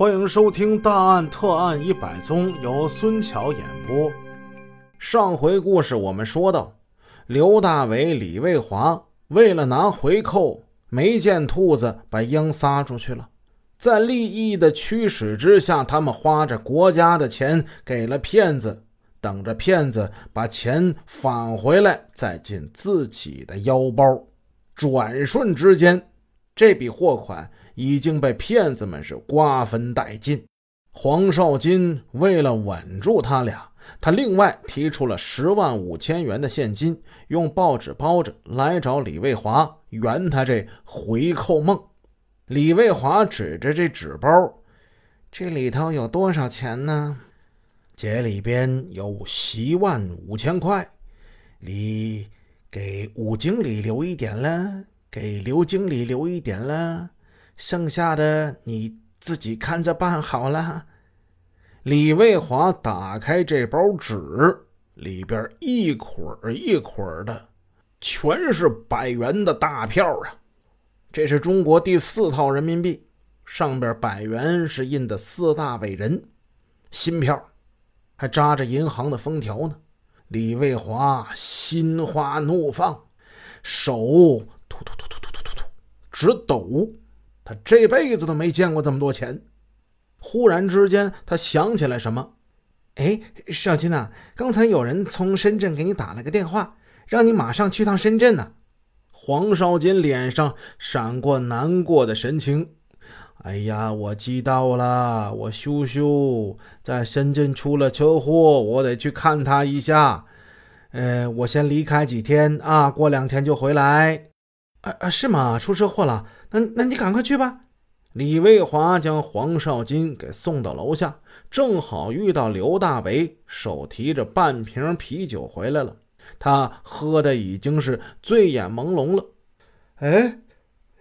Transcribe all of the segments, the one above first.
欢迎收听《大案特案一百宗》，由孙桥演播。上回故事我们说到，刘大伟、李卫华为了拿回扣，没见兔子把鹰撒出去了。在利益的驱使之下，他们花着国家的钱给了骗子，等着骗子把钱返回来，再进自己的腰包。转瞬之间，这笔货款。已经被骗子们是瓜分殆尽。黄少金为了稳住他俩，他另外提出了十万五千元的现金，用报纸包着来找李卫华圆他这回扣梦。李卫华指着这纸包：“这里头有多少钱呢？这里边有十万五千块。你给吴经理留一点了，给刘经理留一点了。”剩下的你自己看着办好了。李卫华打开这包纸，里边一捆一捆的，全是百元的大票啊！这是中国第四套人民币，上边百元是印的四大伟人，新票，还扎着银行的封条呢。李卫华心花怒放，手突突突突突突突突直抖。他这辈子都没见过这么多钱。忽然之间，他想起来什么：“哎，少金呐，刚才有人从深圳给你打了个电话，让你马上去趟深圳呢。”黄少金脸上闪过难过的神情。“哎呀，我知道了，我叔叔在深圳出了车祸，我得去看他一下。呃，我先离开几天啊，过两天就回来。”啊啊，是吗？出车祸了？那那你赶快去吧。李卫华将黄少金给送到楼下，正好遇到刘大为手提着半瓶啤酒回来了。他喝的已经是醉眼朦胧了。哎，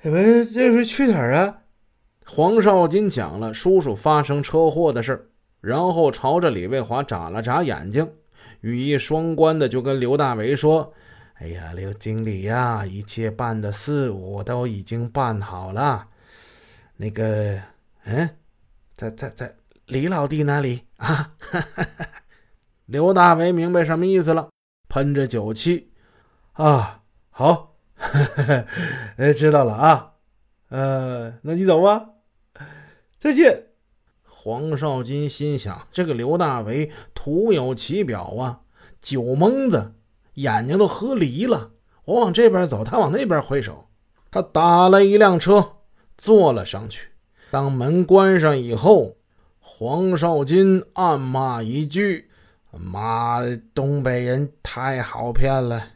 你们这是去哪儿啊？黄少金讲了叔叔发生车祸的事然后朝着李卫华眨了眨眼睛，语意双关的就跟刘大为说。哎呀，刘经理呀，一切办的事我都已经办好了。那个，嗯，在在在李老弟那里啊。刘大为明白什么意思了，喷着酒气啊，好，哎，知道了啊。呃，那你走吧，再见。黄少金心想，这个刘大为徒有其表啊，酒蒙子。眼睛都喝离了，我往这边走，他往那边挥手。他打了一辆车，坐了上去。当门关上以后，黄少金暗骂一句：“妈的，东北人太好骗了！”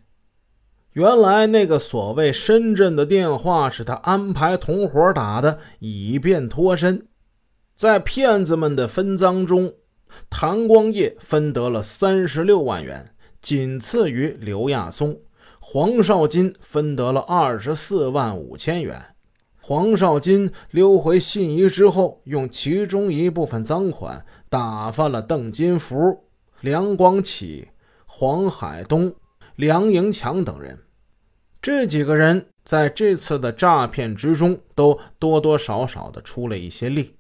原来那个所谓深圳的电话是他安排同伙打的，以便脱身。在骗子们的分赃中，谭光业分得了三十六万元。仅次于刘亚松，黄少金分得了二十四万五千元。黄少金溜回信宜之后，用其中一部分赃款打发了邓金福、梁光启、黄海东、梁迎强等人。这几个人在这次的诈骗之中都多多少少的出了一些力，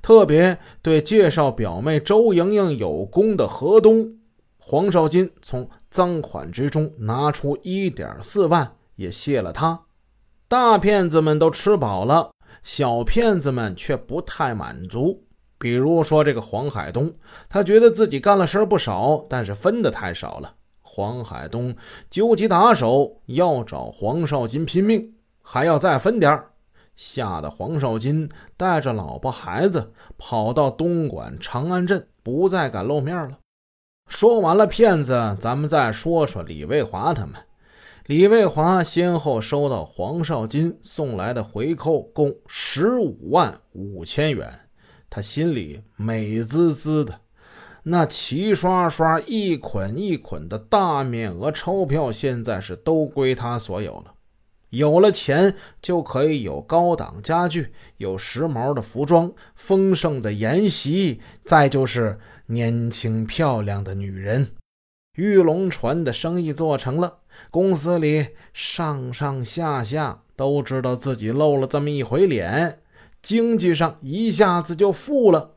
特别对介绍表妹周莹莹有功的河东。黄少金从赃款之中拿出一点四万，也谢了他。大骗子们都吃饱了，小骗子们却不太满足。比如说这个黄海东，他觉得自己干了事不少，但是分的太少了。黄海东究其打手，要找黄少金拼命，还要再分点吓得黄少金带着老婆孩子跑到东莞长安镇，不再敢露面了。说完了骗子，咱们再说说李卫华他们。李卫华先后收到黄少金送来的回扣，共十五万五千元，他心里美滋滋的。那齐刷刷一捆一捆的大面额钞票，现在是都归他所有了。有了钱，就可以有高档家具，有时髦的服装，丰盛的筵席，再就是年轻漂亮的女人。玉龙船的生意做成了，公司里上上下下都知道自己露了这么一回脸，经济上一下子就富了。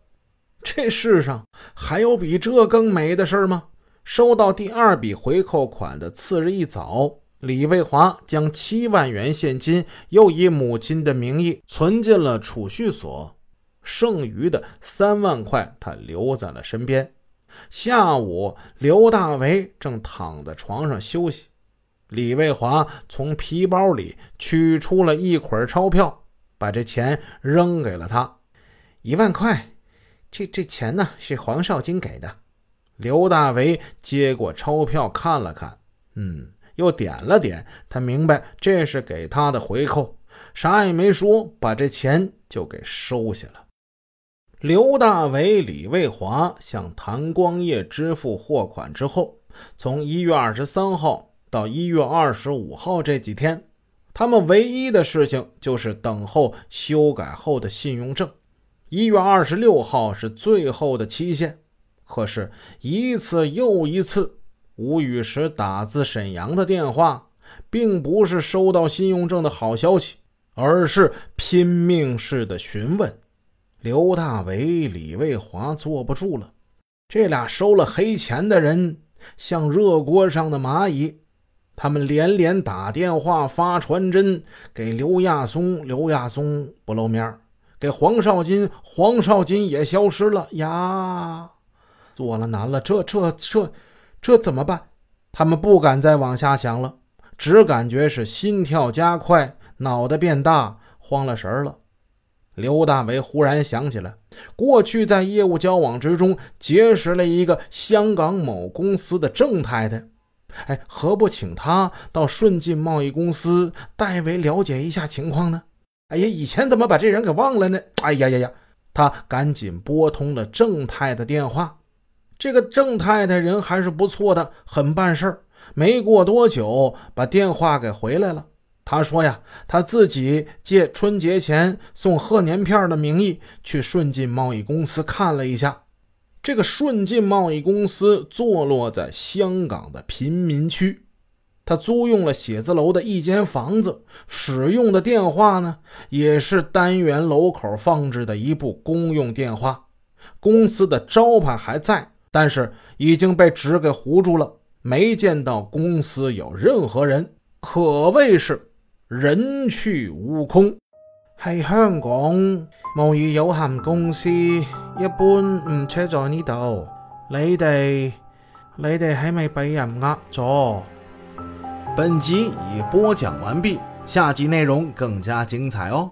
这世上还有比这更美的事吗？收到第二笔回扣款的次日一早，李卫华将七万元现金又以母亲的名义存进了储蓄所，剩余的三万块他留在了身边。下午，刘大为正躺在床上休息，李卫华从皮包里取出了一捆钞票，把这钱扔给了他，一万块。这这钱呢，是黄少金给的。刘大为接过钞票看了看，嗯，又点了点，他明白这是给他的回扣，啥也没说，把这钱就给收下了。刘大为、李卫华向谭光业支付货款之后，从一月二十三号到一月二十五号这几天，他们唯一的事情就是等候修改后的信用证。一月二十六号是最后的期限，可是，一次又一次，吴雨石打自沈阳的电话，并不是收到信用证的好消息，而是拼命似的询问。刘大为、李卫华坐不住了，这俩收了黑钱的人像热锅上的蚂蚁，他们连连打电话、发传真给刘亚松，刘亚松不露面给黄少金，黄少金也消失了呀！做了难了，这这这这怎么办？他们不敢再往下想了，只感觉是心跳加快，脑袋变大，慌了神了。刘大为忽然想起来，过去在业务交往之中结识了一个香港某公司的郑太太，哎，何不请她到顺进贸易公司代为了解一下情况呢？哎呀，以前怎么把这人给忘了呢？哎呀呀呀！他赶紧拨通了郑太的电话。这个郑太太人还是不错的，很办事儿。没过多久，把电话给回来了。他说呀，他自己借春节前送贺年片的名义去顺进贸易公司看了一下。这个顺进贸易公司坐落在香港的贫民区，他租用了写字楼的一间房子，使用的电话呢也是单元楼口放置的一部公用电话。公司的招牌还在，但是已经被纸给糊住了，没见到公司有任何人，可谓是。人去屋空，喺香港贸易有限公司一般唔车在呢度。你哋你哋系咪俾人呃咗？本集已播讲完毕，下集内容更加精彩哦。